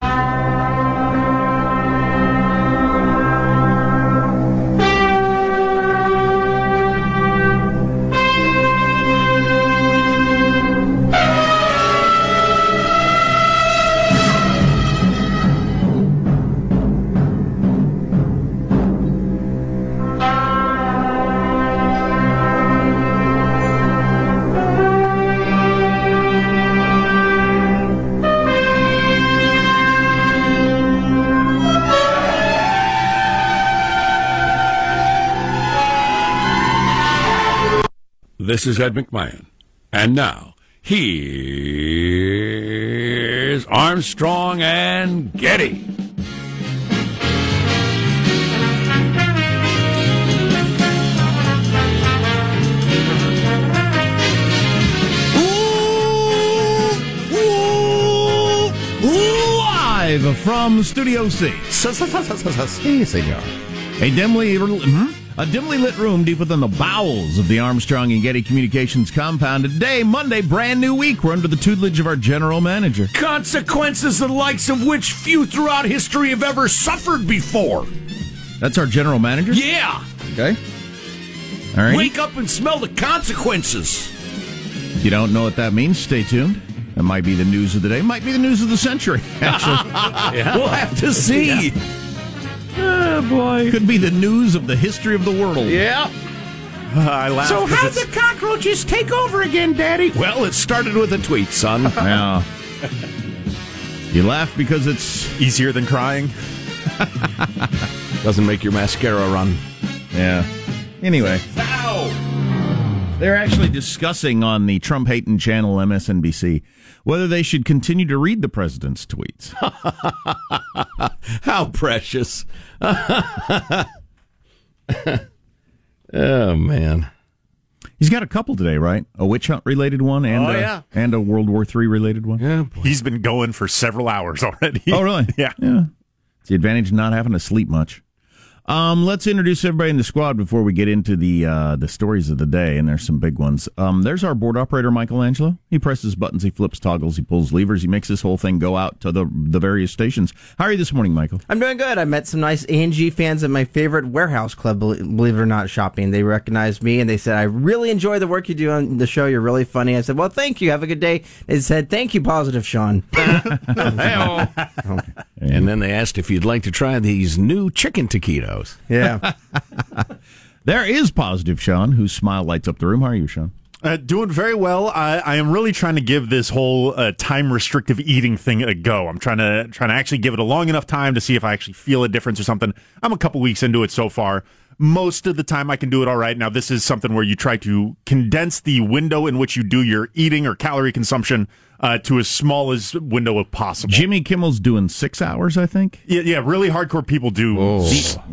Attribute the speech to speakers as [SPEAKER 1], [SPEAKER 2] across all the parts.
[SPEAKER 1] Thank you.
[SPEAKER 2] This is Ed McMahon. And now, here's Armstrong and Getty.
[SPEAKER 3] Live from Studio C. Si, senor. A dimly, hmm? A dimly lit room deep within the bowels of the Armstrong and Getty Communications compound. Today, Monday, brand new week. We're under the tutelage of our general manager.
[SPEAKER 2] Consequences the likes of which few throughout history have ever suffered before.
[SPEAKER 3] That's our general manager?
[SPEAKER 2] Yeah.
[SPEAKER 3] Okay. All right.
[SPEAKER 2] Wake up and smell the consequences.
[SPEAKER 3] If you don't know what that means, stay tuned. That might be the news of the day. Might be the news of the century, actually.
[SPEAKER 2] We'll have to see.
[SPEAKER 3] Oh, boy. Could be the news of the history of the world.
[SPEAKER 2] Yeah.
[SPEAKER 3] I laugh.
[SPEAKER 2] So
[SPEAKER 3] 'cause
[SPEAKER 2] how'd
[SPEAKER 3] it's-
[SPEAKER 2] the cockroaches take over again, Daddy? Well, it started with a tweet, son.
[SPEAKER 3] Yeah. You laugh because it's
[SPEAKER 4] Easier than crying. Doesn't make your mascara run.
[SPEAKER 3] Yeah. Anyway. Ow! They're actually discussing on the Trump hating channel MSNBC whether they should continue to read the president's tweets.
[SPEAKER 4] How precious. oh, man.
[SPEAKER 3] He's got a couple today, right? A witch hunt related one and
[SPEAKER 4] Oh,
[SPEAKER 3] a,
[SPEAKER 4] yeah.
[SPEAKER 3] and a World War III related one.
[SPEAKER 4] Yeah.
[SPEAKER 5] He's been going for several hours already.
[SPEAKER 3] Oh, really?
[SPEAKER 5] Yeah.
[SPEAKER 3] Yeah. It's the advantage of not having to sleep much. Um, let's introduce everybody in the squad before we get into the uh, the stories of the day, and there's some big ones. Um, there's our board operator, Michelangelo. He presses buttons, he flips toggles, he pulls levers, he makes this whole thing go out to the the various stations. How are you this morning, Michael?
[SPEAKER 5] I'm doing good. I met some nice ANG fans at my favorite warehouse club, believe it or not, shopping. They recognized me and they said, I really enjoy the work you do on the show. You're really funny. I said, Well, thank you. Have a good day. They said, Thank you, Positive Sean.
[SPEAKER 4] and then they asked if you'd like to try these new chicken taquitos.
[SPEAKER 5] Yeah.
[SPEAKER 3] there is Positive Sean, whose smile lights up the room. How are you, Sean?
[SPEAKER 6] Uh, doing very well. I, I, am really trying to give this whole uh, time restrictive eating thing a go. I'm trying to trying to actually give it a long enough time to see if I actually feel a difference or something. I'm a couple weeks into it so far. Most of the time, I can do it all right. Now, this is something where you try to condense the window in which you do your eating or calorie consumption uh, to as small as window as possible.
[SPEAKER 3] Jimmy Kimmel's doing six hours, I think.
[SPEAKER 6] Yeah, yeah. Really hardcore people do oh.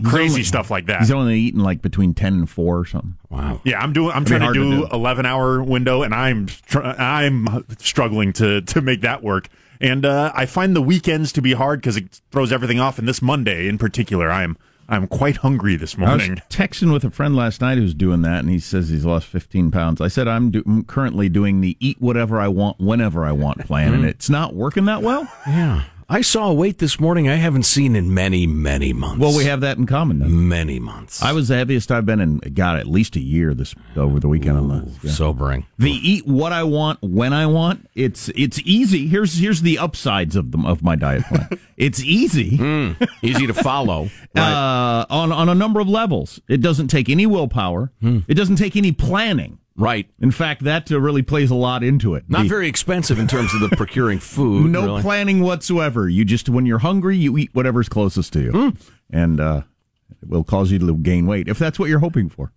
[SPEAKER 6] crazy only, stuff like that.
[SPEAKER 3] He's only eating like between ten and four or something.
[SPEAKER 6] Wow. Yeah, I'm doing. I'm That'd trying to do, to do eleven hour window, and I'm I'm struggling to to make that work. And uh, I find the weekends to be hard because it throws everything off. And this Monday, in particular, I'm I'm quite hungry this morning. I
[SPEAKER 3] was texting with a friend last night who's doing that, and he says he's lost 15 pounds. I said I'm, do- I'm currently doing the eat whatever I want whenever I want plan, and mm-hmm. it's not working that well.
[SPEAKER 4] Yeah. I saw a weight this morning I haven't seen in many, many months.
[SPEAKER 3] Well, we have that in common. Then.
[SPEAKER 4] Many months.
[SPEAKER 3] I was the heaviest I've been in, God, at least a year this over the weekend. Ooh, on
[SPEAKER 4] yeah. Sobering.
[SPEAKER 3] The eat what I want when I want. It's it's easy. Here's here's the upsides of them of my diet plan. it's easy,
[SPEAKER 4] mm, easy to follow.
[SPEAKER 3] right. uh, on on a number of levels. It doesn't take any willpower. Mm. It doesn't take any planning.
[SPEAKER 4] Right.
[SPEAKER 3] In fact, that uh, really plays a lot into it.
[SPEAKER 4] Not the, very expensive in terms of the procuring food.
[SPEAKER 3] No
[SPEAKER 4] really.
[SPEAKER 3] planning whatsoever. You just, when you're hungry, you eat whatever's closest to you. Mm. And uh, it will cause you to gain weight if that's what you're hoping for.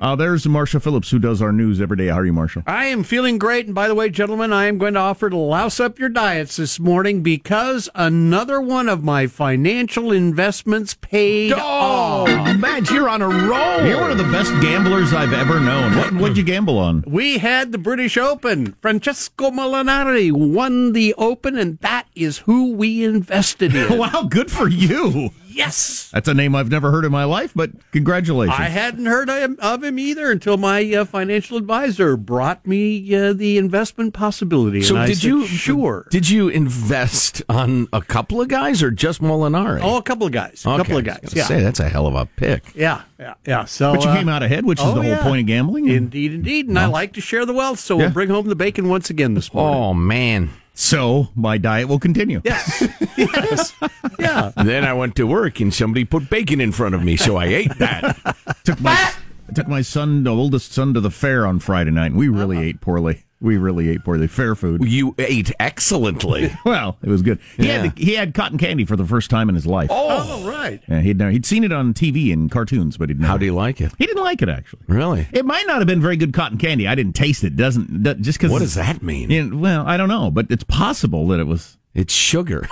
[SPEAKER 3] Uh, there's Marshall Phillips, who does our news every day. How are you, Marshall?
[SPEAKER 2] I am feeling great. And by the way, gentlemen, I am going to offer to louse up your diets this morning because another one of my financial investments paid oh, off.
[SPEAKER 3] Man, you're on a roll. You're one of the best gamblers I've ever known. What, what'd you gamble on?
[SPEAKER 2] We had the British Open. Francesco Molinari won the Open, and that is who we invested in.
[SPEAKER 3] wow, good for you.
[SPEAKER 2] Yes.
[SPEAKER 3] That's a name I've never heard in my life, but congratulations.
[SPEAKER 2] I hadn't heard of him either until my uh, financial advisor brought me uh, the investment possibility.
[SPEAKER 4] So did
[SPEAKER 2] said,
[SPEAKER 4] you
[SPEAKER 2] sure?
[SPEAKER 4] Did you invest on a couple of guys or just Molinari?
[SPEAKER 2] Oh, a couple of guys. A okay. couple of guys. Yeah.
[SPEAKER 4] Say that's a hell of a pick.
[SPEAKER 2] Yeah, yeah, yeah. So,
[SPEAKER 3] but you uh, came out ahead, which is oh, the whole yeah. point of gambling.
[SPEAKER 2] Indeed, indeed. And I like to share the wealth, so yeah. we'll bring home the bacon once again this morning.
[SPEAKER 4] Oh man.
[SPEAKER 3] So my diet will continue.
[SPEAKER 2] Yes. yes.
[SPEAKER 4] Yeah. Then I went to work and somebody put bacon in front of me, so I ate that.
[SPEAKER 3] took my I took my son, the oldest son, to the fair on Friday night, and we really uh-huh. ate poorly. We really ate poorly. Fair food.
[SPEAKER 4] You ate excellently.
[SPEAKER 3] well, it was good. He, yeah. had he had cotton candy for the first time in his life.
[SPEAKER 2] Oh, oh right.
[SPEAKER 3] Yeah, he'd never, he'd seen it on TV and cartoons, but he'd never.
[SPEAKER 4] How do you like it?
[SPEAKER 3] He didn't like it actually.
[SPEAKER 4] Really?
[SPEAKER 3] It might not have been very good cotton candy. I didn't taste it. Doesn't just because.
[SPEAKER 4] What does that mean?
[SPEAKER 3] You know, well, I don't know, but it's possible that it was.
[SPEAKER 4] It's sugar.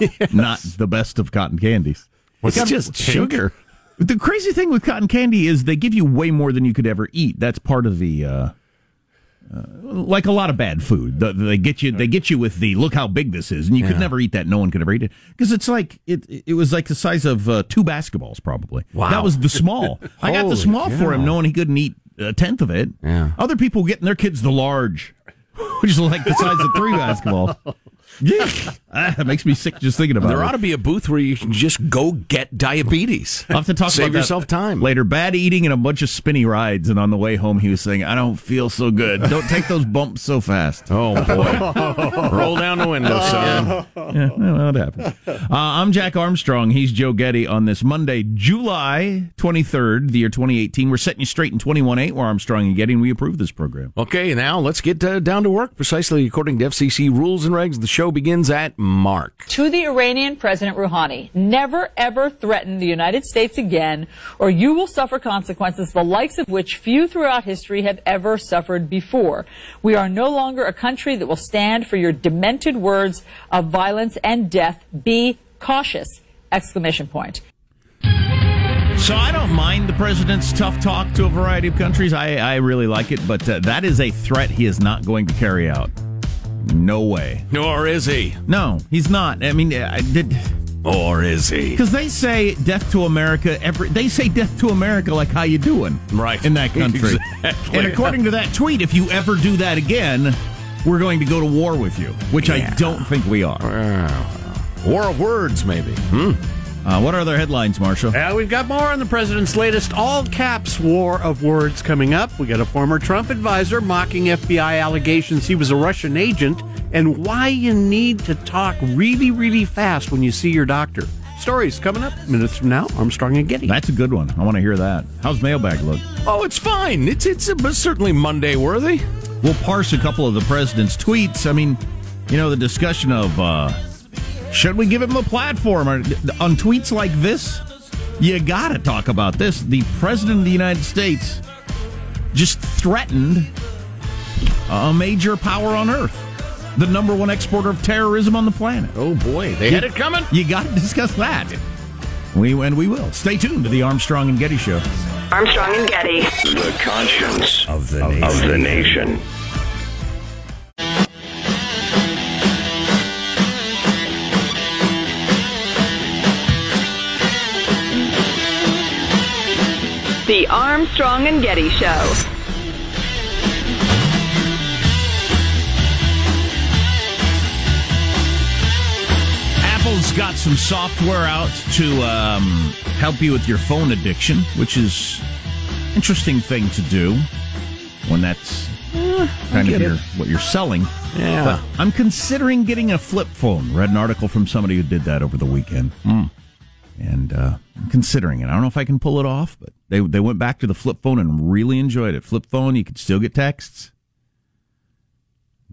[SPEAKER 3] yes. Not the best of cotton candies.
[SPEAKER 4] It's just sugar.
[SPEAKER 3] The crazy thing with cotton candy is they give you way more than you could ever eat. That's part of the. Uh, uh, like a lot of bad food, the, they get you. They get you with the look how big this is, and you yeah. could never eat that. No one could ever eat it because it's like it. It was like the size of uh, two basketballs, probably.
[SPEAKER 4] Wow,
[SPEAKER 3] that was the small. I got the small for him, knowing he couldn't eat a tenth of it.
[SPEAKER 4] Yeah.
[SPEAKER 3] Other people getting their kids the large, which is like the size of three basketballs. Yeah, ah, it makes me sick just thinking about
[SPEAKER 4] there
[SPEAKER 3] it.
[SPEAKER 4] There ought to be a booth where you can just go get diabetes.
[SPEAKER 3] I'll have to talk
[SPEAKER 4] Save
[SPEAKER 3] about
[SPEAKER 4] yourself time
[SPEAKER 3] later. Bad eating and a bunch of spinny rides, and on the way home he was saying, "I don't feel so good. Don't take those bumps so fast."
[SPEAKER 4] Oh boy, roll down the window, son.
[SPEAKER 3] Yeah, well, that happens. Uh, I'm Jack Armstrong. He's Joe Getty. On this Monday, July 23rd, the year 2018, we're setting you straight in 21.8. We're Armstrong and Getty, and we approve this program.
[SPEAKER 4] Okay, now let's get uh, down to work. Precisely according to FCC rules and regs, the show begins at Mark.
[SPEAKER 7] To the Iranian President Rouhani, never ever threaten the United States again, or you will suffer consequences the likes of which few throughout history have ever suffered before. We are no longer a country that will stand for your demented words of violence and death. Be cautious! Exclamation point.
[SPEAKER 3] So I don't mind the president's tough talk to a variety of countries. I, I really like it, but uh, that is a threat he is not going to carry out. No way.
[SPEAKER 4] Nor is he.
[SPEAKER 3] No, he's not. I mean, I did.
[SPEAKER 4] Or is he?
[SPEAKER 3] Because they say death to America every they say death to America like how you doing
[SPEAKER 4] Right.
[SPEAKER 3] in that country.
[SPEAKER 4] Exactly.
[SPEAKER 3] And according to that tweet, if you ever do that again, we're going to go to war with you, which I don't think we are.
[SPEAKER 4] War of words, maybe. Hmm.
[SPEAKER 3] Uh, what are other headlines, Marshall?
[SPEAKER 2] Yeah, we've got more on the president's latest all caps war of words coming up. We got a former Trump advisor mocking FBI allegations he was a Russian agent and why you need to talk really, really fast when you see your doctor. Stories coming up minutes from now. Armstrong and Getty.
[SPEAKER 3] That's a good one. I want to hear that. How's mailbag look?
[SPEAKER 4] Oh, it's fine. It's it's uh, certainly Monday worthy.
[SPEAKER 3] We'll parse a couple of the president's tweets. I mean, you know, the discussion of uh, should we give him a platform or, on tweets like this? You got to talk about this. The president of the United States just threatened a major power on earth, the number one exporter of terrorism on the planet.
[SPEAKER 4] Oh boy, they had it coming.
[SPEAKER 3] You got to discuss that. We and we will. Stay tuned to the Armstrong and Getty Show.
[SPEAKER 8] Armstrong and Getty.
[SPEAKER 9] The conscience of the nation. Of the nation.
[SPEAKER 8] The Armstrong and Getty Show.
[SPEAKER 3] Apple's got some software out to um, help you with your phone addiction, which is interesting thing to do when that's kind of your, what you're selling.
[SPEAKER 4] Yeah.
[SPEAKER 3] But I'm considering getting a flip phone. Read an article from somebody who did that over the weekend. And uh, I'm considering it. I don't know if I can pull it off, but they they went back to the flip phone and really enjoyed it. Flip phone, you could still get texts.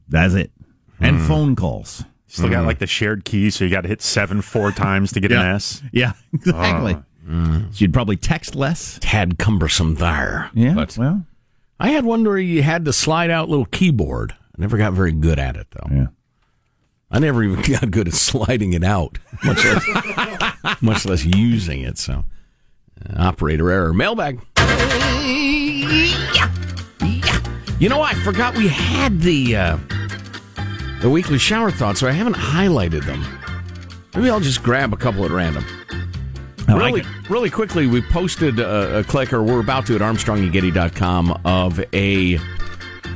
[SPEAKER 3] That's it. And hmm. phone calls.
[SPEAKER 6] Still got hmm. like the shared key, so you got to hit seven four times to get an S.
[SPEAKER 3] Yeah, exactly. Oh. Hmm. So you'd probably text less.
[SPEAKER 4] Tad cumbersome there.
[SPEAKER 3] Yeah.
[SPEAKER 4] But
[SPEAKER 3] well,
[SPEAKER 4] I had one where you had to slide out little keyboard. I never got very good at it though.
[SPEAKER 3] yeah.
[SPEAKER 4] I never even got good at sliding it out, much less, much less using it. So, operator error. Mailbag. Yeah. Yeah. You know, I forgot we had the uh, the weekly shower thoughts, so I haven't highlighted them. Maybe I'll just grab a couple at random.
[SPEAKER 3] I like
[SPEAKER 4] really, really quickly, we posted a, a click, or we're about to at ArmstrongandGetty.com of a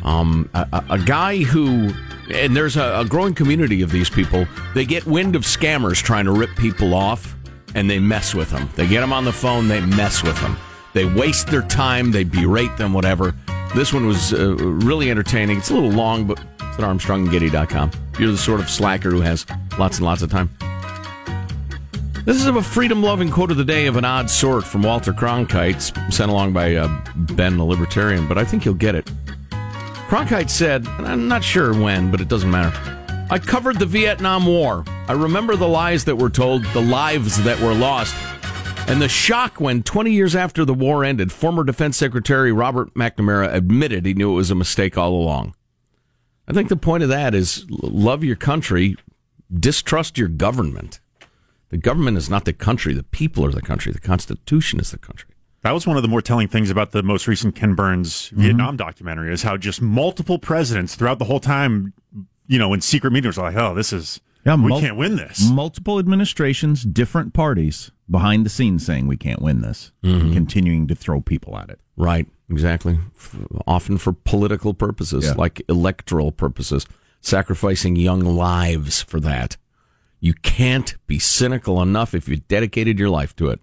[SPEAKER 4] um a, a- a guy who, and there's a, a growing community of these people. They get wind of scammers trying to rip people off, and they mess with them. They get them on the phone, they mess with them. They waste their time, they berate them, whatever. This one was uh, really entertaining. It's a little long, but it's at ArmstrongandGetty.com. You're the sort of slacker who has lots and lots of time. This is a freedom loving quote of the day of an odd sort from Walter Cronkite, sent along by uh, Ben, the libertarian, but I think you'll get it. Cronkite said, I'm not sure when, but it doesn't matter. I covered the Vietnam War. I remember the lies that were told, the lives that were lost, and the shock when 20 years after the war ended, former Defense Secretary Robert McNamara admitted he knew it was a mistake all along. I think the point of that is love your country, distrust your government. The government is not the country. The people are the country. The Constitution is the country.
[SPEAKER 6] That was one of the more telling things about the most recent Ken Burns mm-hmm. Vietnam documentary is how just multiple presidents throughout the whole time, you know, in secret meetings like, "Oh, this is
[SPEAKER 3] Yeah,
[SPEAKER 6] we can't win this."
[SPEAKER 3] Multiple administrations, different parties behind the scenes saying we can't win this, and continuing to throw people at it.
[SPEAKER 4] Right, exactly. F- often for political purposes,
[SPEAKER 3] Yeah.
[SPEAKER 4] like electoral purposes, sacrificing young lives for that. You can't be cynical enough if you dedicated your life to it.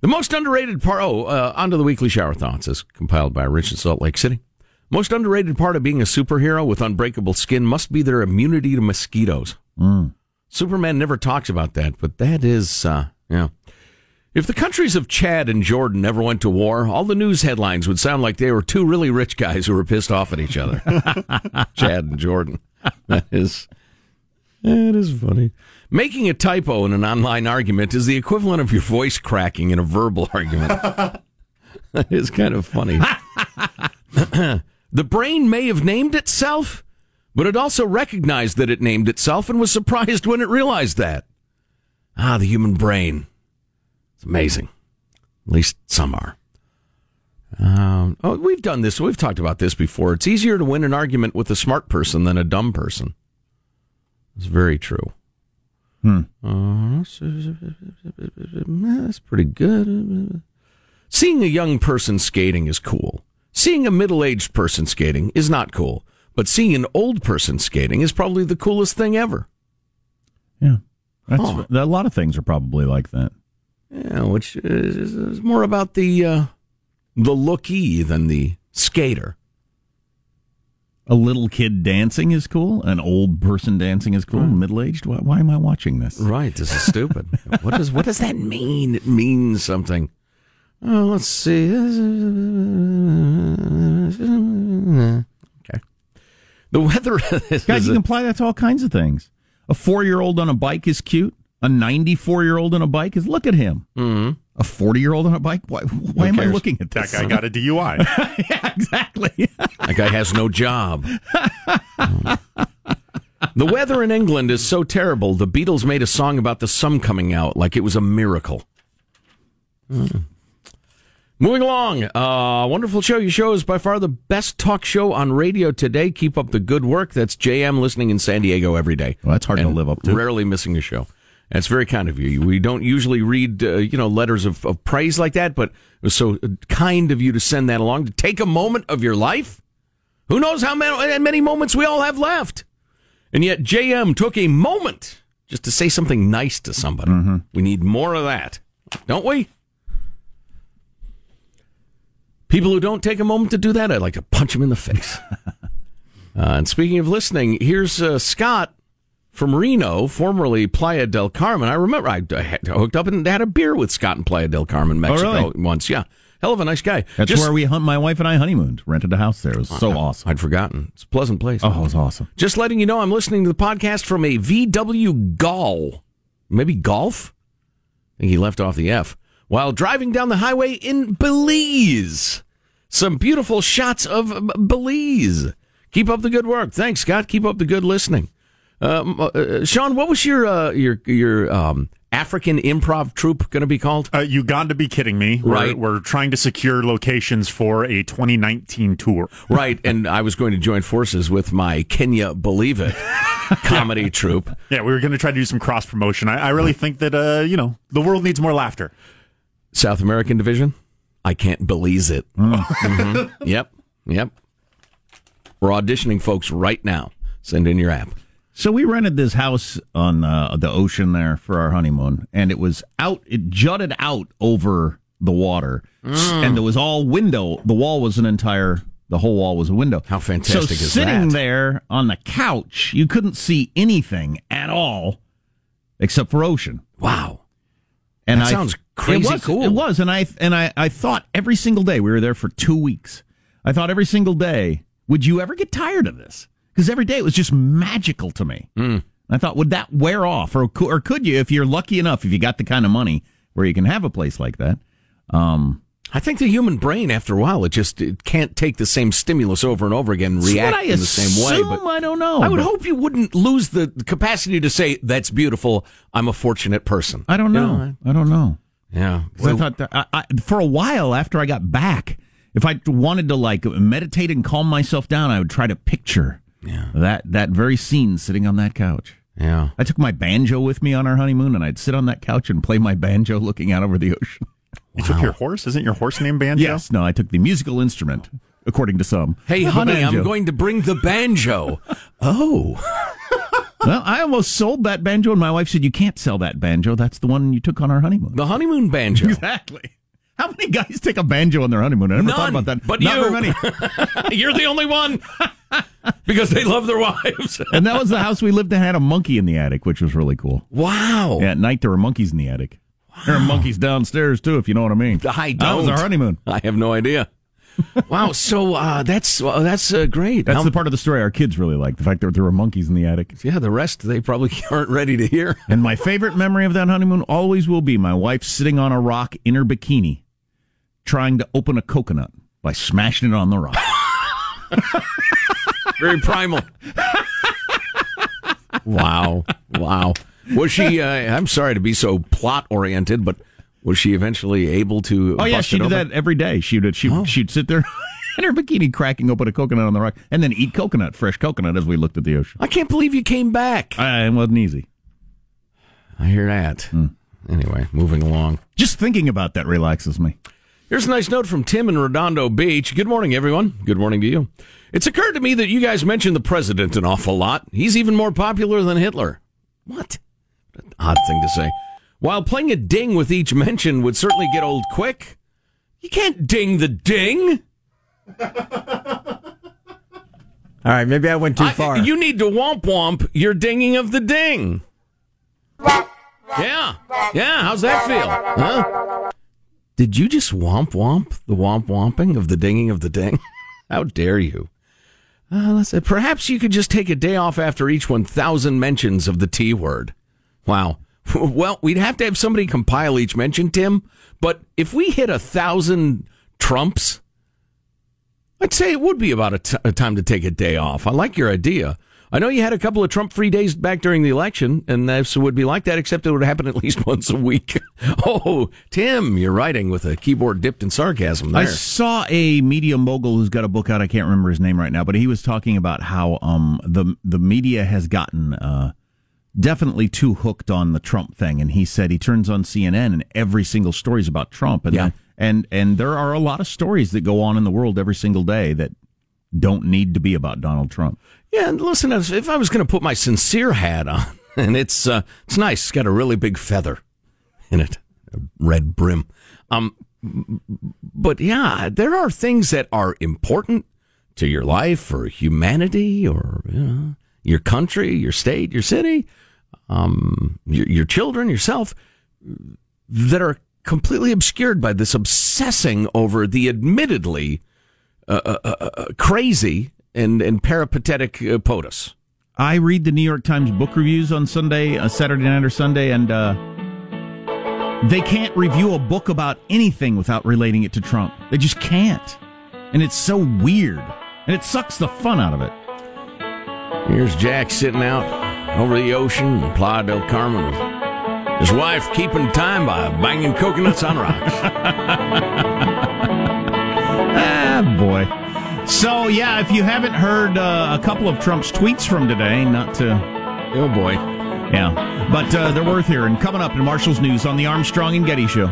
[SPEAKER 4] The most underrated part, oh, uh, onto the weekly shower thoughts, is compiled by Rich in Salt Lake City. Most underrated part of being a superhero with unbreakable skin must be their immunity to mosquitoes. Superman never talks about that, but that is, uh, yeah. If the countries of Chad and Jordan never went to war, all the news headlines would sound like they were two really rich guys who were pissed off at each other. Chad and Jordan. That is that is funny. Making a typo in an online argument is the equivalent of your voice cracking in a verbal argument. that is kind of funny. the brain may have named itself, but it also recognized that it named itself and was surprised when it realized that. Ah, the human brain. It's amazing. At least some are. Um, oh, we've done this. We've talked about this before. It's easier to win an argument with a smart person than a dumb person. It's very true.
[SPEAKER 3] Hmm.
[SPEAKER 4] Uh, that's pretty good. Seeing a young person skating is cool. Seeing a middle aged person skating is not cool. But seeing an old person skating is probably the coolest thing ever.
[SPEAKER 3] Yeah. That's, A lot of things are probably like that.
[SPEAKER 4] Yeah, which is, is more about the uh, the looky than the skater.
[SPEAKER 3] A little kid dancing is cool. An old person dancing is cool. Middle aged. Why, why am I watching this?
[SPEAKER 4] Right. This is stupid. what does what does that mean? It means something. Oh, let's see. Okay. The weather.
[SPEAKER 3] Guys, you can apply that to all kinds of things. A four year old on a bike is cute. A 94 year old on a bike is, look at him.
[SPEAKER 4] Mm-hmm.
[SPEAKER 3] A 40 year old on a bike? Why, why am I looking at this?
[SPEAKER 6] That guy got a DUI.
[SPEAKER 3] yeah, exactly.
[SPEAKER 4] That guy has no job. the weather in England is so terrible. The Beatles made a song about the sun coming out like it was a miracle. Hmm. Moving along, uh, wonderful show. Your show is by far the best talk show on radio today. Keep up the good work. That's JM listening in San Diego every day.
[SPEAKER 3] Well, that's hard to live up to.
[SPEAKER 4] Rarely missing a show. That's very kind of you. We don't usually read, uh, you know, letters of, of praise like that, but it was so kind of you to send that along to take a moment of your life. Who knows how many, many moments we all have left? And yet JM took a moment just to say something nice to somebody.
[SPEAKER 3] Mm-hmm.
[SPEAKER 4] We need more of that, don't we? People who don't take a moment to do that, I'd like to punch them in the face. uh, and speaking of listening, here's uh, Scott from Reno, formerly Playa del Carmen. I remember I, I hooked up and had a beer with Scott in Playa del Carmen, Mexico
[SPEAKER 3] Oh, really?
[SPEAKER 4] once. Yeah. Hell of a nice guy.
[SPEAKER 3] That's
[SPEAKER 4] Just-
[SPEAKER 3] where we hunt. My wife and I honeymooned. Rented a house there. It was so awesome.
[SPEAKER 4] I'd forgotten. It's a pleasant place.
[SPEAKER 3] Oh, it was awesome.
[SPEAKER 4] Just letting you know, I'm listening to the podcast from a VW Gall. Maybe golf? I think he left off the F. While driving down the highway in Belize. Some beautiful shots of Belize. Keep up the good work. Thanks, Scott. Keep up the good listening. Um, uh, uh, Sean, what was your uh, your your um, African improv troupe going to be called?
[SPEAKER 6] Uh, you got to be kidding me. We're,
[SPEAKER 4] Right.
[SPEAKER 6] We're trying to secure locations for a 2019 tour.
[SPEAKER 4] Right, and I was going to join forces with my Kenya Believe It comedy troupe.
[SPEAKER 6] Yeah, we were going to try to do some cross promotion. I, I really think that, uh, you know, the world needs more laughter.
[SPEAKER 4] South American division. I can't believe it. Mhm. Yep, yep. We're auditioning folks right now. Send in your app.
[SPEAKER 3] So we rented this house on uh, the ocean there for our honeymoon, and it was out. It jutted out over the water,
[SPEAKER 4] Mm.
[SPEAKER 3] and there was all window. The wall was an entire. The whole wall was a window.
[SPEAKER 4] How fantastic
[SPEAKER 3] so
[SPEAKER 4] is
[SPEAKER 3] sitting
[SPEAKER 4] that?
[SPEAKER 3] there on the couch, you couldn't see anything at all except for ocean.
[SPEAKER 4] Wow.
[SPEAKER 3] And
[SPEAKER 4] That
[SPEAKER 3] I,
[SPEAKER 4] sounds crazy
[SPEAKER 3] it was,
[SPEAKER 4] cool.
[SPEAKER 3] It was, and I and I, I thought every single day we were there for two weeks. I thought every single day, would you ever get tired of this? Because every day it was just magical to me.
[SPEAKER 4] Hmm.
[SPEAKER 3] I thought, would that wear off, or or could you, if you're lucky enough, if you got the kind of money where you can have a place like that? Um,
[SPEAKER 4] I think the human brain, after a while, it just it can't take the same stimulus over and over again, and react
[SPEAKER 3] I
[SPEAKER 4] in the same way. But
[SPEAKER 3] I don't know.
[SPEAKER 4] I would hope you wouldn't lose the capacity to say that's beautiful. I'm a fortunate person.
[SPEAKER 3] I don't
[SPEAKER 4] You
[SPEAKER 3] know. I don't know.
[SPEAKER 4] Yeah.
[SPEAKER 3] 'Cause I thought that I, I, for a while after I got back, if I wanted to like meditate and calm myself down, I would try to picture that that very scene sitting on that couch.
[SPEAKER 4] Yeah.
[SPEAKER 3] I took my banjo with me on our honeymoon, and I'd sit on that couch and play my banjo, looking out over the ocean.
[SPEAKER 6] You took your horse? Isn't your horse named Banjo?
[SPEAKER 3] Yes, no, I took the musical instrument, according to some.
[SPEAKER 4] Hey, honey,
[SPEAKER 3] banjo.
[SPEAKER 4] I'm going to bring the banjo. oh.
[SPEAKER 3] Well, I almost sold that banjo, and my wife said, "You can't sell that banjo. That's the one you took on our honeymoon."
[SPEAKER 4] The honeymoon banjo.
[SPEAKER 3] Exactly. How many guys take a banjo on their honeymoon? I never thought
[SPEAKER 4] None,
[SPEAKER 3] about that.
[SPEAKER 4] but
[SPEAKER 3] Not
[SPEAKER 4] you.
[SPEAKER 3] many.
[SPEAKER 4] You're the only one. because they love their wives.
[SPEAKER 3] and that was the house we lived in. Had a monkey in the attic, which was really cool.
[SPEAKER 4] Wow.
[SPEAKER 3] Yeah, at night there were monkeys in the attic. There are monkeys downstairs too, if you know what I mean.
[SPEAKER 4] I don't.
[SPEAKER 3] That was our honeymoon.
[SPEAKER 4] I have no idea. Wow. So uh, that's uh, that's uh, great.
[SPEAKER 3] That's the part of the story our kids really like. The fact that there were monkeys in the attic.
[SPEAKER 4] yeah, the rest they probably aren't ready to hear.
[SPEAKER 3] And my favorite memory of that honeymoon always will be my wife sitting on a rock in her bikini, trying to open a coconut by smashing it on the rock.
[SPEAKER 4] Very primal. wow. Wow. Was she? Uh, I'm sorry to be so plot oriented, but was she eventually able to?
[SPEAKER 3] Oh yeah, she did
[SPEAKER 4] open?
[SPEAKER 3] that every day. She would she would she'd sit there in her bikini cracking open a coconut on the rock and then eat coconut, fresh coconut as we looked at the ocean.
[SPEAKER 4] I can't believe you came back.
[SPEAKER 3] Uh, it wasn't easy.
[SPEAKER 4] I hear that. Anyway, moving along.
[SPEAKER 3] Just thinking about that relaxes me.
[SPEAKER 4] Here's a nice note from Tim in Redondo Beach. Good morning, everyone. Good morning to you. It's occurred to me that you guys mentioned the president an awful lot. He's even more popular than Hitler. What? An odd thing to say. While playing a ding with each mention would certainly get old quick, you can't ding the ding.
[SPEAKER 5] All right, maybe I went too
[SPEAKER 4] I-
[SPEAKER 5] far.
[SPEAKER 4] you need to womp womp your dinging of the ding. Yeah. Yeah. How's that feel? Huh? Did you just womp womp the womp womping of the dinging of the ding? How dare you? Uh, let's say perhaps you could just take a day off after each 1,000 mentions of the T word. Wow. Well, we'd have to have somebody compile each mention, Tim. But if we hit a thousand Trumps, I'd say it would be about a, t- a time to take a day off. I like your idea. I know you had a couple of Trump free days back during the election, and this would be like that, except it would happen at least once a week. oh, Tim, you're writing with a keyboard dipped in sarcasm there.
[SPEAKER 3] I saw a media mogul who's got a book out. I can't remember his name right now, but he was talking about how um, the the media has gotten uh, definitely too hooked on the Trump thing, and he said he turns on CNN and every single story is about Trump, and
[SPEAKER 4] Yeah.
[SPEAKER 3] and and there are a lot of stories that go on in the world every single day that don't need to be about Donald Trump.
[SPEAKER 4] Yeah, and listen, if if I was going to put my sincere hat on, and it's uh, it's nice, it's got a really big feather in it, a red brim. Um, but yeah, there are things that are important to your life or humanity or you know, your country, your state, your city, um, your, your children, yourself, that are completely obscured by this obsessing over the admittedly uh, uh, uh, uh, crazy and, and peripatetic uh, POTUS.
[SPEAKER 3] I read the New York Times book reviews on Sunday, uh, Saturday night or Sunday, and uh, they can't review a book about anything without relating it to Trump. They just can't. And it's so weird. And it sucks the fun out of it.
[SPEAKER 4] Here's Jack sitting out over the ocean in Playa del Carmen his wife keeping time by banging coconuts on rocks.
[SPEAKER 3] Ah, boy. So, yeah, if you haven't heard uh, a couple of Trump's tweets from today, not to.
[SPEAKER 4] Oh, boy.
[SPEAKER 3] Yeah. But uh, they're worth hearing. Coming up in Marshall's News on the Armstrong and Getty Show.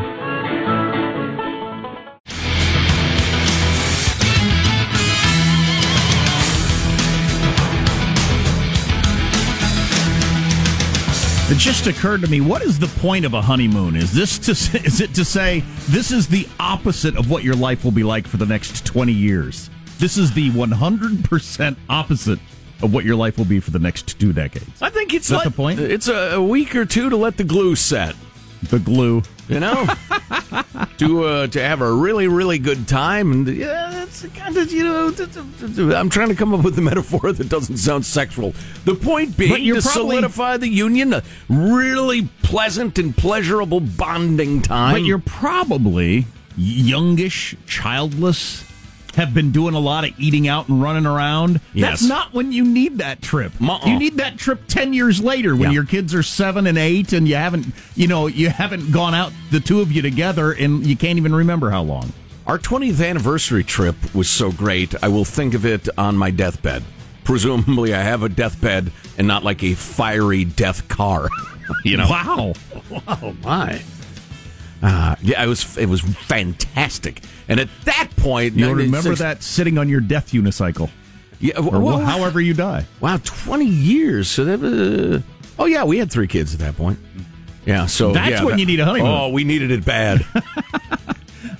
[SPEAKER 3] It just occurred to me, what is the point of a honeymoon? Is this to say, is it to say this is the opposite of what your life will be like for the next 20 years? This is the 100% opposite of what your life will be for the next two decades.
[SPEAKER 4] I think it's
[SPEAKER 3] Is that
[SPEAKER 4] like-
[SPEAKER 3] the point?
[SPEAKER 4] It's a, a week or two to let the glue set.
[SPEAKER 3] The glue.
[SPEAKER 4] You know, to uh, to have a really really good time, and yeah, it's kind of you know. I'm trying to come up with a metaphor that doesn't sound sexual. The point being
[SPEAKER 3] you're
[SPEAKER 4] to
[SPEAKER 3] probably-
[SPEAKER 4] solidify the union, a really pleasant and pleasurable bonding time.
[SPEAKER 3] But you're probably youngish, childless, have been doing a lot of eating out and running around.
[SPEAKER 4] Yes.
[SPEAKER 3] That's not when you need that trip.
[SPEAKER 4] Uh-uh.
[SPEAKER 3] You need that trip 10 years later when
[SPEAKER 4] Yeah.
[SPEAKER 3] your kids are 7 and 8 and you haven't, you know, you haven't gone out the two of you together and you can't even remember how long.
[SPEAKER 4] Our 20th anniversary trip was so great, I will think of it on my deathbed. Presumably, I have a deathbed and not like a fiery death car. you know?
[SPEAKER 3] Wow.
[SPEAKER 4] Oh my! Uh, yeah, it was it was fantastic. And at that point,
[SPEAKER 3] You'll
[SPEAKER 4] I mean,
[SPEAKER 3] remember
[SPEAKER 4] six-
[SPEAKER 3] that sitting on your death unicycle
[SPEAKER 4] Yeah,
[SPEAKER 3] or
[SPEAKER 4] well,
[SPEAKER 3] however you die.
[SPEAKER 4] Wow, twenty years. So that. Uh, oh yeah, we had three kids at that point. Yeah, so
[SPEAKER 3] That's
[SPEAKER 4] yeah,
[SPEAKER 3] when
[SPEAKER 4] that-
[SPEAKER 3] you need a honeymoon.
[SPEAKER 4] Oh, we needed it bad.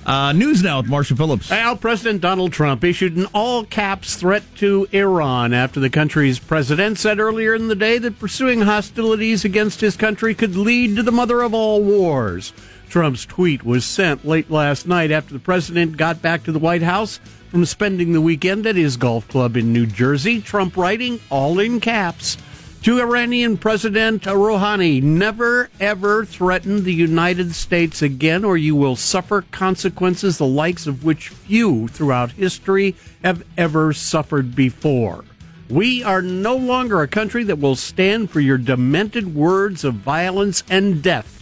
[SPEAKER 3] Uh, news now with Marshall Phillips.
[SPEAKER 2] Al, President Donald Trump issued an all caps threat to Iran after the country's president said earlier in the day that pursuing hostilities against his country could lead to the mother of all wars. Trump's tweet was sent late last night after the president got back to the White House from spending the weekend at his golf club in New Jersey. Trump writing, all in caps, to Iranian President Rouhani, never ever threaten the United States again, or you will suffer consequences the likes of which few throughout history have ever suffered before. We are no longer a country that will stand for your demented words of violence and death.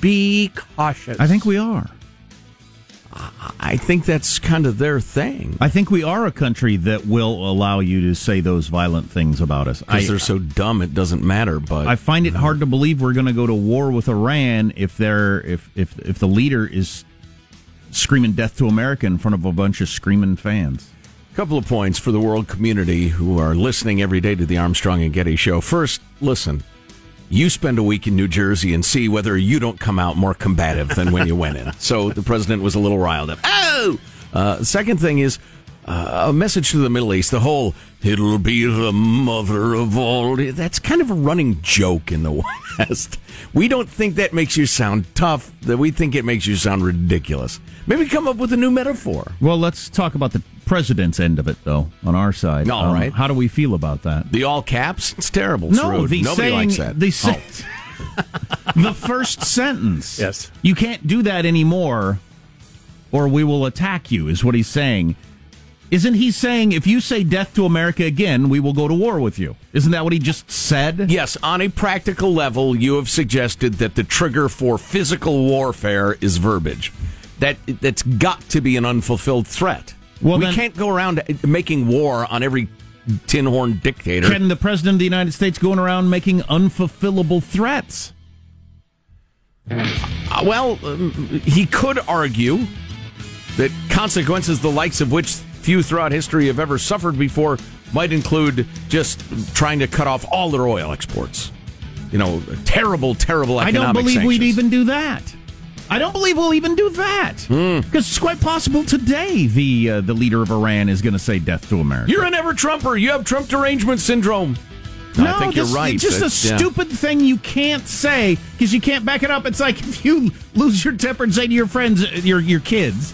[SPEAKER 2] Be cautious.
[SPEAKER 3] I think we are.
[SPEAKER 4] I think that's kind of their thing.
[SPEAKER 3] I think we are a country that will allow you to say those violent things about us.
[SPEAKER 4] Because they're so dumb, it doesn't matter. But
[SPEAKER 3] I find it hard to believe we're going to go to war with Iran if they're if if if the leader is screaming death to America in front of a bunch of screaming fans.
[SPEAKER 4] A couple of points for the world community who are listening every day to the Armstrong and Getty show. First, listen. You spend a week in New Jersey and see whether you don't come out more combative than when you went in. So the president was a little riled up. Oh! Uh, second thing is uh, a message to the Middle East. The whole "it'll be the mother of all" that's kind of a running joke in the West. We don't think that makes you sound tough. That we think it makes you sound ridiculous. Maybe come up with a new metaphor.
[SPEAKER 3] Well, let's talk about the president's end of it, though. On our side,
[SPEAKER 4] All
[SPEAKER 3] Um,
[SPEAKER 4] right.
[SPEAKER 3] How do we feel about that?
[SPEAKER 4] The all caps. It's terrible. It's
[SPEAKER 3] no,
[SPEAKER 4] rude.
[SPEAKER 3] the
[SPEAKER 4] Nobody
[SPEAKER 3] saying,
[SPEAKER 4] likes that.
[SPEAKER 3] The, sa-
[SPEAKER 4] Oh.
[SPEAKER 3] the first sentence.
[SPEAKER 2] Yes.
[SPEAKER 3] You can't do that anymore, or we will attack you. Is what he's saying. Isn't he saying if you say death to America again, we will go to war with you? Isn't that what he just said?
[SPEAKER 4] Yes, on a practical level, you have suggested that the trigger for physical warfare is verbiage. That that's got to be an unfulfilled threat.
[SPEAKER 3] Well,
[SPEAKER 4] we
[SPEAKER 3] then-
[SPEAKER 4] can't go around making war on every tin horn dictator.
[SPEAKER 3] Can the president of the United States going around making unfulfillable threats?
[SPEAKER 4] Uh, well, um, he could argue that consequences the likes of which few throughout history have ever suffered before might include just trying to cut off all their oil exports. You know, terrible, terrible
[SPEAKER 3] I don't believe we'd even do that. I don't believe we'll even do that because it's quite possible today the uh, the leader of Iran is going to say death to America.
[SPEAKER 4] You're an ever Trumper. You have Trump derangement syndrome.
[SPEAKER 3] No,
[SPEAKER 4] I think you're right.
[SPEAKER 3] It's just
[SPEAKER 4] That-
[SPEAKER 3] a
[SPEAKER 4] yeah.
[SPEAKER 3] stupid thing you can't say because you can't back it up. It's like if you lose your temper and say to your friends, uh, your your kids,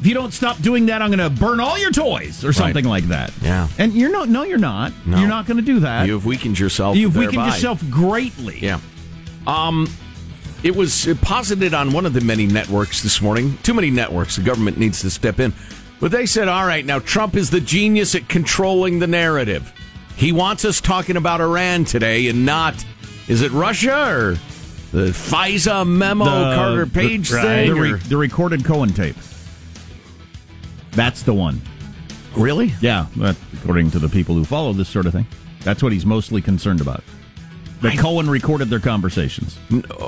[SPEAKER 3] if you don't stop doing that, I'm going to burn all your toys or something like that.
[SPEAKER 4] Yeah.
[SPEAKER 3] and you're not. No, you're not.
[SPEAKER 4] No.
[SPEAKER 3] You're not going to do that.
[SPEAKER 4] You've weakened yourself.
[SPEAKER 3] You've weakened yourself greatly.
[SPEAKER 4] Yeah. Um, it was posited on one of the many networks this morning. Too many networks. The government needs to step in. But they said, all right, now Trump is the genius at controlling the narrative. He wants us talking about Iran today and not, is it Russia or the FISA memo, Carter Page
[SPEAKER 3] the,
[SPEAKER 4] thing?
[SPEAKER 3] the, re- the recorded Cohen tape. That's the one.
[SPEAKER 4] really?
[SPEAKER 3] Yeah, according to the people who follow this sort of thing, that's what he's mostly concerned about. That Cohen recorded their conversations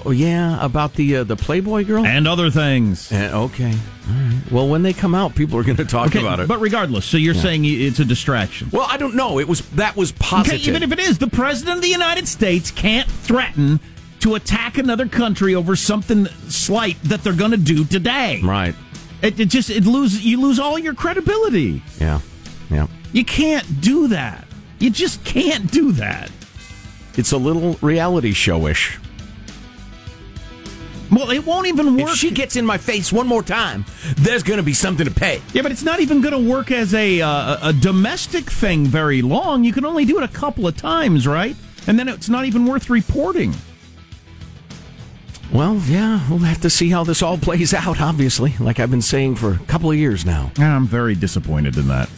[SPEAKER 4] Oh, yeah, about the uh, the Playboy girl?
[SPEAKER 3] and other things.
[SPEAKER 4] Uh, okay. Right. Well, when they come out, people are going to talk
[SPEAKER 3] Okay,
[SPEAKER 4] about it.
[SPEAKER 3] but regardless, so you're saying it's a distraction.
[SPEAKER 4] well, I don't know. It was that was
[SPEAKER 3] Okay,
[SPEAKER 4] positive.
[SPEAKER 3] even if it is, the president of the United States can't threaten to attack another country over something slight that they're going to do today.
[SPEAKER 4] right.
[SPEAKER 3] It, it just it lose you lose all your credibility.
[SPEAKER 4] Yeah. Yeah.
[SPEAKER 3] You can't do that. You just can't do that.
[SPEAKER 4] It's a little reality showish.
[SPEAKER 3] Well, it won't even work.
[SPEAKER 4] If she gets in my face one more time, there's going to be something to pay.
[SPEAKER 3] yeah, but it's not even going to work as a uh, a domestic thing very long. You can only do it a couple of times, right? And then it's not even worth reporting.
[SPEAKER 4] Well, yeah, we'll have to see how this all plays out, obviously, like I've been saying for a couple of years now.
[SPEAKER 3] I'm very disappointed in that.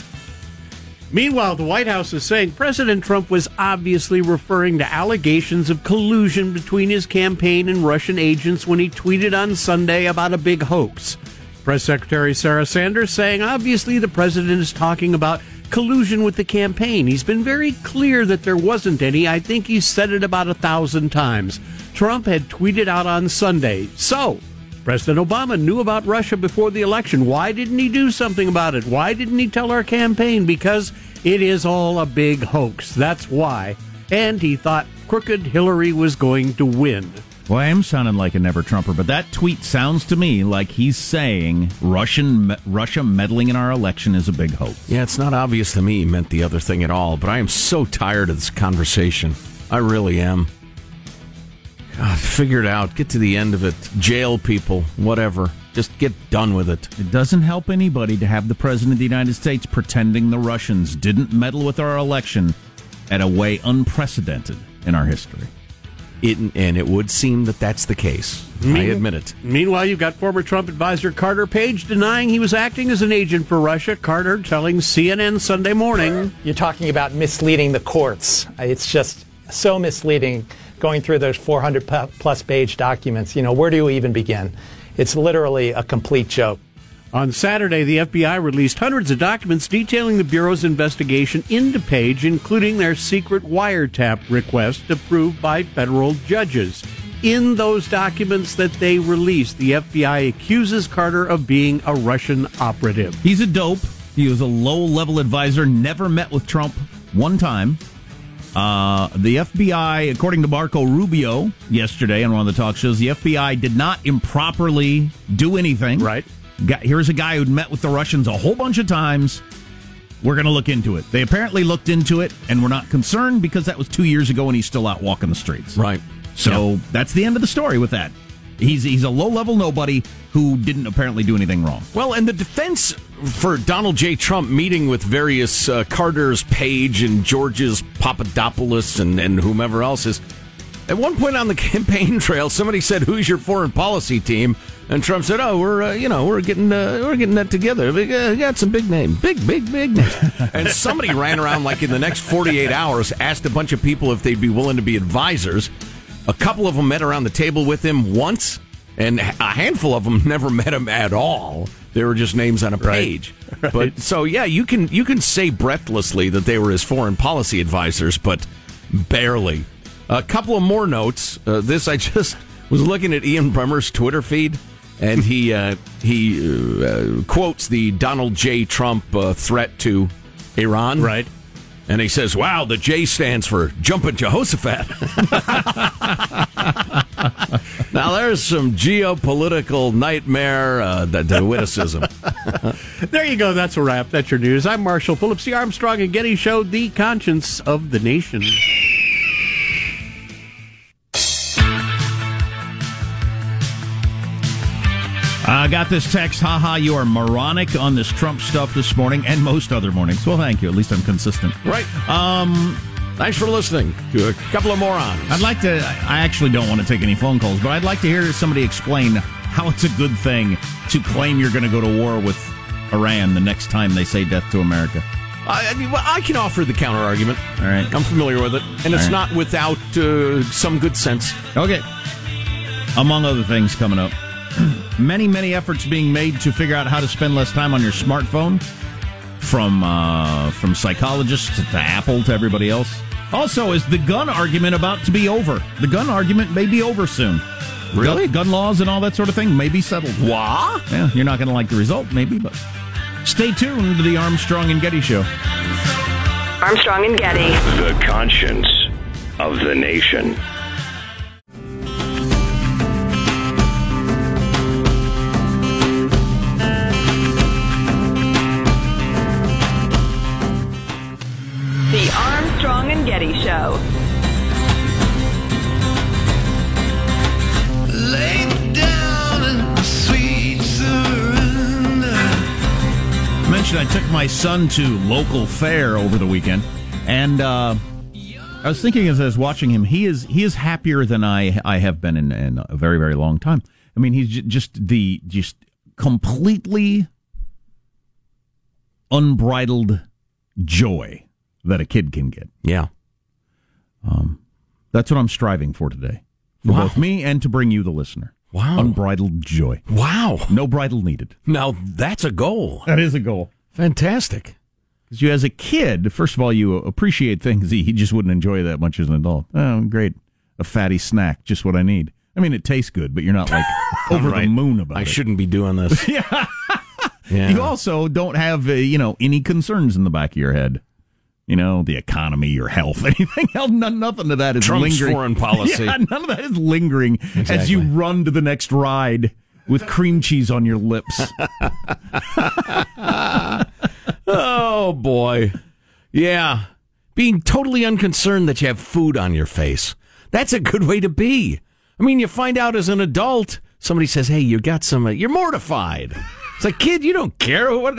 [SPEAKER 2] Meanwhile, the White House is saying President Trump was obviously referring to allegations of collusion between his campaign and Russian agents when he tweeted on Sunday about a big hoax. Press Secretary Sarah Sanders saying obviously the president is talking about collusion with the campaign. He's been very clear that there wasn't any. I think he's said it about a thousand times. Trump had tweeted out on Sunday. So, President Obama knew about Russia before the election. Why didn't he do something about it? Why didn't he tell our campaign? Because it is all a big hoax. That's why. And he thought crooked Hillary was going to win.
[SPEAKER 3] Well, I am sounding like a never Trumper, but that tweet sounds to me like he's saying Russian Russia meddling in our election is a big hoax.
[SPEAKER 4] Yeah, it's not obvious to me he meant the other thing at all, but I am so tired of this conversation. I really am. God, figure it out. Get to the end of it. Jail people, whatever. Just get done with it.
[SPEAKER 3] It doesn't help anybody to have the president of the United States pretending the Russians didn't meddle with our election at a way unprecedented in our history.
[SPEAKER 4] it and it would seem that that's the case. I admit it.
[SPEAKER 2] Meanwhile, you've got former Trump advisor Carter Page denying he was acting as an agent for Russia. Carter telling CNN Sunday morning.
[SPEAKER 10] You're talking about misleading the courts. It's just so misleading going through those 400 plus page documents. You know, where do you even begin? It's literally a complete joke.
[SPEAKER 2] On Saturday, the FBI released hundreds of documents detailing the Bureau's investigation into Page, including their secret wiretap request approved by federal judges. In those documents that they released, the FBI accuses Carter of being a Russian operative.
[SPEAKER 3] He's a dope. He was a low level advisor, never met with Trump one time. Uh, the FBI, according to Marco Rubio yesterday on one of the talk shows, the FBI did not improperly do anything.
[SPEAKER 2] Right.
[SPEAKER 3] Got, here's a guy who'd met with the Russians a whole bunch of times. We're going to look into it. They apparently looked into it and were not concerned because that was two years ago and he's still out walking the streets.
[SPEAKER 4] Right.
[SPEAKER 3] So that's the end of the story with that. He's he's a low level nobody who didn't apparently do anything wrong.
[SPEAKER 4] Well, and the defense for Donald J. Trump meeting with various uh, Carter's Page and George's Papadopoulos and, and whomever else is. At one point on the campaign trail, somebody said, "Who's your foreign policy team?" And Trump said, "Oh, we're uh, you know we're getting uh, we're getting that together. We uh, got some big names, big big big names." and somebody ran around like in the next forty eight hours, asked a bunch of people if they'd be willing to be advisors. A couple of them met around the table with him once, and a handful of them never met him at all. They were just names on a page.
[SPEAKER 2] Right.
[SPEAKER 4] But so yeah, you can you can say breathlessly that they were his foreign policy advisors, but barely. A couple of more notes. Uh, this I just was looking at Ian Bremmer's Twitter feed, and he uh, he uh, quotes the Donald J. Trump uh, threat to Iran.
[SPEAKER 2] Right.
[SPEAKER 4] And he says, "Wow, the J stands for jumping Jehoshaphat." now there's some geopolitical nightmare uh, the, witticism.
[SPEAKER 2] There you go. That's a wrap. That's your news. I'm Marshall Phillips, the Armstrong and Getty Show, the conscience of the nation.
[SPEAKER 3] I got this text, haha, you are moronic on this Trump stuff this morning and most other mornings. Well, thank you. At least I'm consistent.
[SPEAKER 4] Right.
[SPEAKER 3] Um,
[SPEAKER 4] Thanks for listening to a couple of morons.
[SPEAKER 3] I'd like to, I actually don't want to take any phone calls, but I'd like to hear somebody explain how it's a good thing to claim you're going to go to war with Iran the next time they say death to America.
[SPEAKER 4] I, I mean, I can offer the counter argument.
[SPEAKER 3] All right.
[SPEAKER 4] I'm familiar with it, and it's
[SPEAKER 3] right.
[SPEAKER 4] not without uh, some good sense.
[SPEAKER 3] Okay. Among other things coming up, many, many efforts being made to figure out how to spend less time on your smartphone, from uh, from psychologists to Apple to everybody else. Also, is the gun argument about to be over? The gun argument may be over soon.
[SPEAKER 4] Really?
[SPEAKER 3] Gun, gun laws and all that sort of thing may be settled.
[SPEAKER 4] Wah?
[SPEAKER 3] Yeah, you're not going to like the result, maybe, but stay tuned to the Armstrong and Getty Show.
[SPEAKER 8] Armstrong and Getty.
[SPEAKER 9] The conscience of the nation.
[SPEAKER 3] Took my son to local fair over the weekend, and uh, I was thinking as I was watching him, he is he is happier than I I have been in, in a very very long time. I mean, he's j- just the just completely unbridled joy that a kid can get.
[SPEAKER 4] Yeah.
[SPEAKER 3] That's what I'm striving for today, for
[SPEAKER 4] Wow.
[SPEAKER 3] both me and to bring you the listener.
[SPEAKER 4] Wow.
[SPEAKER 3] unbridled joy.
[SPEAKER 4] Wow.
[SPEAKER 3] No bridle needed.
[SPEAKER 4] Now that's a goal.
[SPEAKER 3] That is a goal.
[SPEAKER 4] Fantastic.
[SPEAKER 3] Because you, as a kid, first of all, you appreciate things he just wouldn't enjoy that much as an adult. Oh, great. A fatty snack, just what I need. I mean, it tastes good, but you're not like over the moon about
[SPEAKER 4] I
[SPEAKER 3] it.
[SPEAKER 4] I shouldn't be doing this.
[SPEAKER 3] Yeah.
[SPEAKER 4] Yeah.
[SPEAKER 3] You also don't have, uh, you know, any concerns in the back of your head. You know, the economy, your health, anything else. None, nothing of that is
[SPEAKER 4] Trump's
[SPEAKER 3] lingering.
[SPEAKER 4] foreign policy.
[SPEAKER 3] Yeah, none of that is lingering as you run to the next ride with cream cheese on your lips.
[SPEAKER 4] Oh boy. Yeah. Being totally unconcerned that you have food on your face. That's a good way to be. I mean, you find out as an adult, somebody says, "Hey, you got some uh, you're mortified." It's like, "Kid, you don't care. What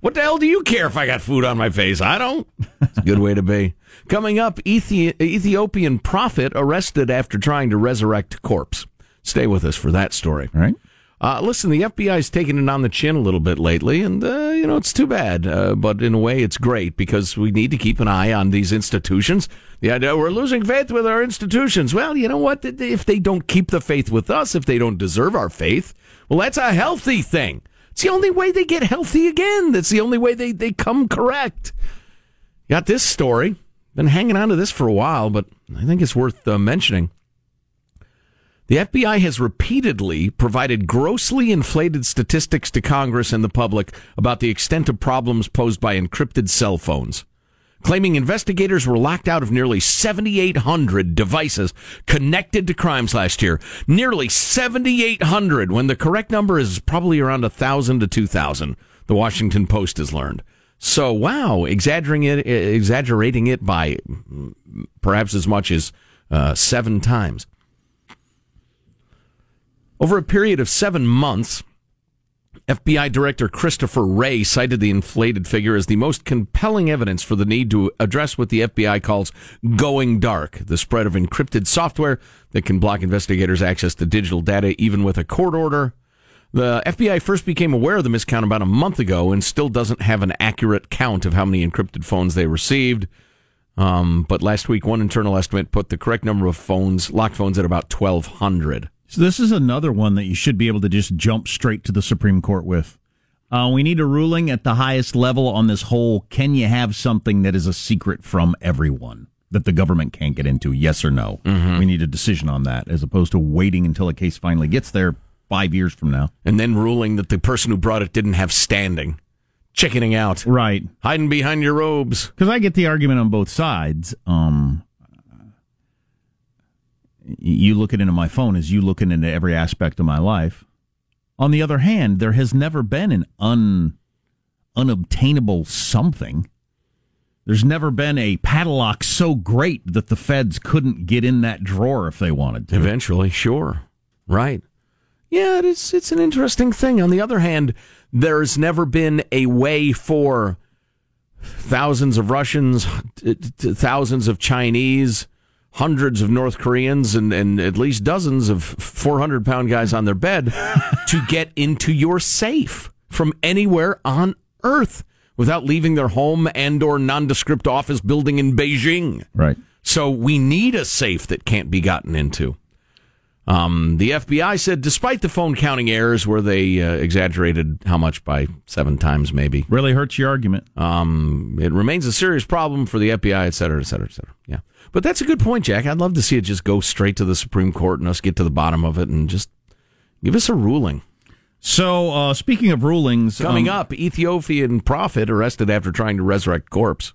[SPEAKER 4] what the hell do you care if I got food on my face? I don't." It's a good way to be. Coming up, Ethi- Ethiopian prophet arrested after trying to resurrect corpse. Stay with us for that story.
[SPEAKER 3] All right.
[SPEAKER 4] Uh, listen, the FBI's taken it on the chin a little bit lately, and uh, you know it's too bad. Uh, but in a way, it's great because we need to keep an eye on these institutions. The idea we're losing faith with our institutions. Well, you know what? If they don't keep the faith with us, if they don't deserve our faith, well, that's a healthy thing. It's the only way they get healthy again. That's the only way they, they come correct. Got this story. Been hanging on to this for a while, but I think it's worth uh, mentioning. The FBI has repeatedly provided grossly inflated statistics to Congress and the public about the extent of problems posed by encrypted cell phones, claiming investigators were locked out of nearly 7,800 devices connected to crimes last year. Nearly 7,800, when the correct number is probably around 1,000 to 2,000, the Washington Post has learned. So, wow, exaggerating it, exaggerating it by perhaps as much as uh, seven times. Over a period of seven months, FBI Director Christopher Wray cited the inflated figure as the most compelling evidence for the need to address what the FBI calls going dark, the spread of encrypted software that can block investigators' access to digital data even with a court order. The FBI first became aware of the miscount about a month ago and still doesn't have an accurate count of how many encrypted phones they received. Um, but last week, one internal estimate put the correct number of phones, locked phones, at about 1,200.
[SPEAKER 3] So this is another one that you should be able to just jump straight to the Supreme Court with. Uh, we need a ruling at the highest level on this whole can you have something that is a secret from everyone that the government can't get into, yes or no?
[SPEAKER 4] Mm-hmm.
[SPEAKER 3] We need a decision on that as opposed to waiting until a case finally gets there five years from now.
[SPEAKER 4] And then ruling that the person who brought it didn't have standing. Chickening out.
[SPEAKER 3] Right.
[SPEAKER 4] Hiding behind your robes.
[SPEAKER 3] Because I get the argument on both sides. Um, you looking into my phone is you looking into every aspect of my life. On the other hand, there has never been an un, unobtainable something. There's never been a padlock so great that the feds couldn't get in that drawer if they wanted to.
[SPEAKER 4] Eventually, sure. Right. Yeah, it's it's an interesting thing. On the other hand, there's never been a way for thousands of Russians, thousands of Chinese, hundreds of North Koreans, and, and at least dozens of 400 pound guys on their bed to get into your safe from anywhere on earth without leaving their home and or nondescript office building in Beijing.
[SPEAKER 3] Right.
[SPEAKER 4] So we need a safe that can't be gotten into. Um, the FBI said, despite the phone counting errors, where they uh, exaggerated how much by seven times, maybe
[SPEAKER 3] really hurts your argument.
[SPEAKER 4] Um, it remains a serious problem for the FBI, et cetera, et cetera, et cetera. Yeah, but that's a good point, Jack. I'd love to see it just go straight to the Supreme Court and us get to the bottom of it and just give us a ruling.
[SPEAKER 3] So, uh, speaking of rulings,
[SPEAKER 4] coming
[SPEAKER 3] um,
[SPEAKER 4] up, Ethiopian prophet arrested after trying to resurrect corpse.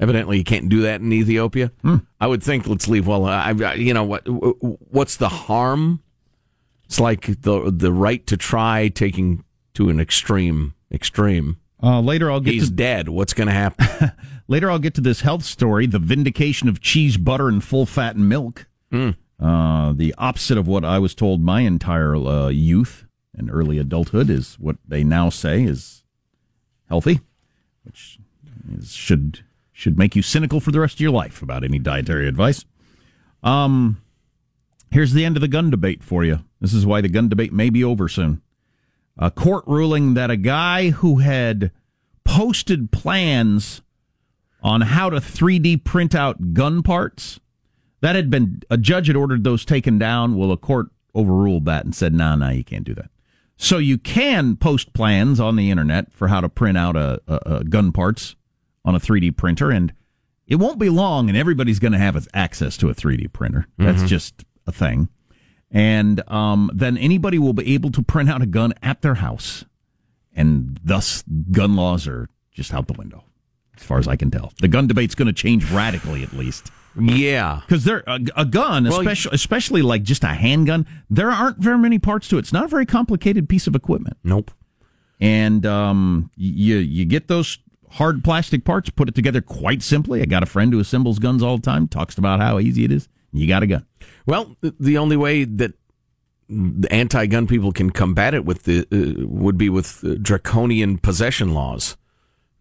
[SPEAKER 4] Evidently, you can't do that in Ethiopia.
[SPEAKER 3] Hmm.
[SPEAKER 4] I would think. Let's leave. Well, I, you know what? What's the harm? It's like the the right to try taking to an extreme extreme.
[SPEAKER 3] Uh, later, I'll get.
[SPEAKER 4] He's
[SPEAKER 3] to,
[SPEAKER 4] dead. What's going to happen?
[SPEAKER 3] later, I'll get to this health story: the vindication of cheese, butter, and full fat and milk.
[SPEAKER 4] Mm.
[SPEAKER 3] Uh, the opposite of what I was told my entire uh, youth and early adulthood is what they now say is healthy, which is, should should make you cynical for the rest of your life about any dietary advice. Um, here's the end of the gun debate for you. This is why the gun debate may be over soon. A court ruling that a guy who had posted plans on how to 3D print out gun parts that had been a judge had ordered those taken down. Well, a court overruled that and said, "No, nah, nah, you can't do that." So you can post plans on the internet for how to print out a, a, a gun parts on a 3D printer, and it won't be long, and everybody's going to have access to a 3D printer. That's
[SPEAKER 4] Mm-hmm.
[SPEAKER 3] just a thing. And um, then anybody will be able to print out a gun at their house, and thus gun laws are just out the window, as far as I can tell. The gun debate's going to change radically, at least.
[SPEAKER 4] Yeah,
[SPEAKER 3] because there a, a gun,
[SPEAKER 4] Well,
[SPEAKER 3] especially especially like just a handgun, there aren't very many parts to it. It's not a very complicated piece of equipment.
[SPEAKER 4] Nope.
[SPEAKER 3] And um, you you get those hard plastic parts, put it together quite simply. I got a friend who assembles guns all the time. Talks about how easy it is. You got a gun.
[SPEAKER 4] Well, the only way that the anti-gun people can combat it with the uh, would be with uh, draconian possession laws.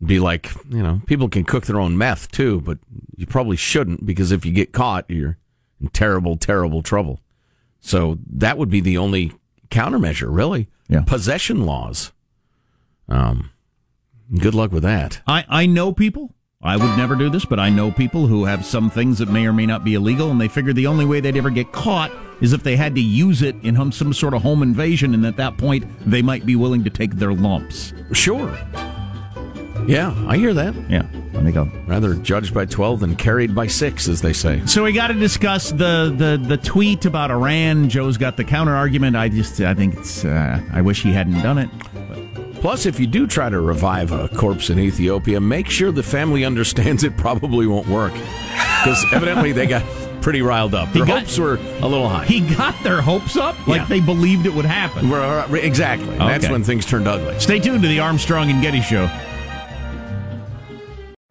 [SPEAKER 4] Be like, you know, people can cook their own meth too, but you probably shouldn't because if you get caught, you're in terrible, terrible trouble. So that would be the only countermeasure, really.
[SPEAKER 3] Yeah.
[SPEAKER 4] Possession laws. Um, good luck with that.
[SPEAKER 3] I, I know people I would never do this, but I know people who have some things that may or may not be illegal, and they figured the only way they'd ever get caught is if they had to use it in some sort of home invasion, and at that point, they might be willing to take their lumps.
[SPEAKER 4] Sure. Yeah, I hear that.
[SPEAKER 3] Yeah, let me go.
[SPEAKER 4] Rather judged by 12 than carried by 6, as they say.
[SPEAKER 3] So we got to discuss the, the, the tweet about Iran. Joe's got the counter argument. I just, I think it's, uh, I wish he hadn't done it.
[SPEAKER 4] Plus, if you do try to revive a corpse in Ethiopia, make sure the family understands it probably won't work. Because evidently they got pretty riled up. Their
[SPEAKER 3] got-
[SPEAKER 4] hopes were a little high.
[SPEAKER 3] He got their hopes up like
[SPEAKER 4] Yeah.
[SPEAKER 3] they believed it would happen.
[SPEAKER 4] Exactly. That's when things turned ugly.
[SPEAKER 3] Stay tuned to the Armstrong and Getty Show.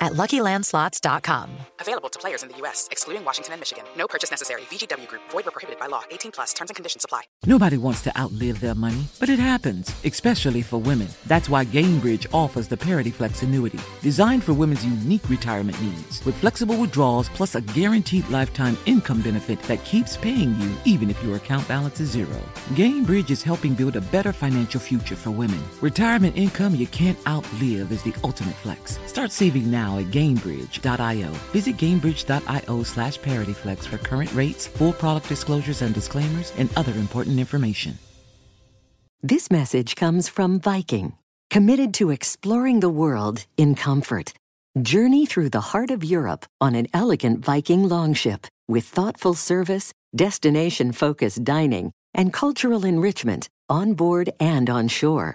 [SPEAKER 11] at luckylandslots.com.
[SPEAKER 12] Available to players in the U.S., excluding Washington and Michigan. No purchase necessary. VGW Group, void or prohibited by law. 18 plus terms and conditions apply.
[SPEAKER 13] Nobody wants to outlive their money, but it happens, especially for women. That's why Gainbridge offers the Parity Flex annuity, designed for women's unique retirement needs, with flexible withdrawals plus a guaranteed lifetime income benefit that keeps paying you even if your account balance is zero. Gainbridge is helping build a better financial future for women. Retirement income you can't outlive is the ultimate flex. Start saving now at Gainbridge.io. Visit Gainbridge.io slash ParityFlex for current rates, full product disclosures and disclaimers, and other important information.
[SPEAKER 14] This message comes from Viking, committed to exploring the world in comfort. Journey through the heart of Europe on an elegant Viking longship with thoughtful service, destination focused dining, and cultural enrichment on board and on shore.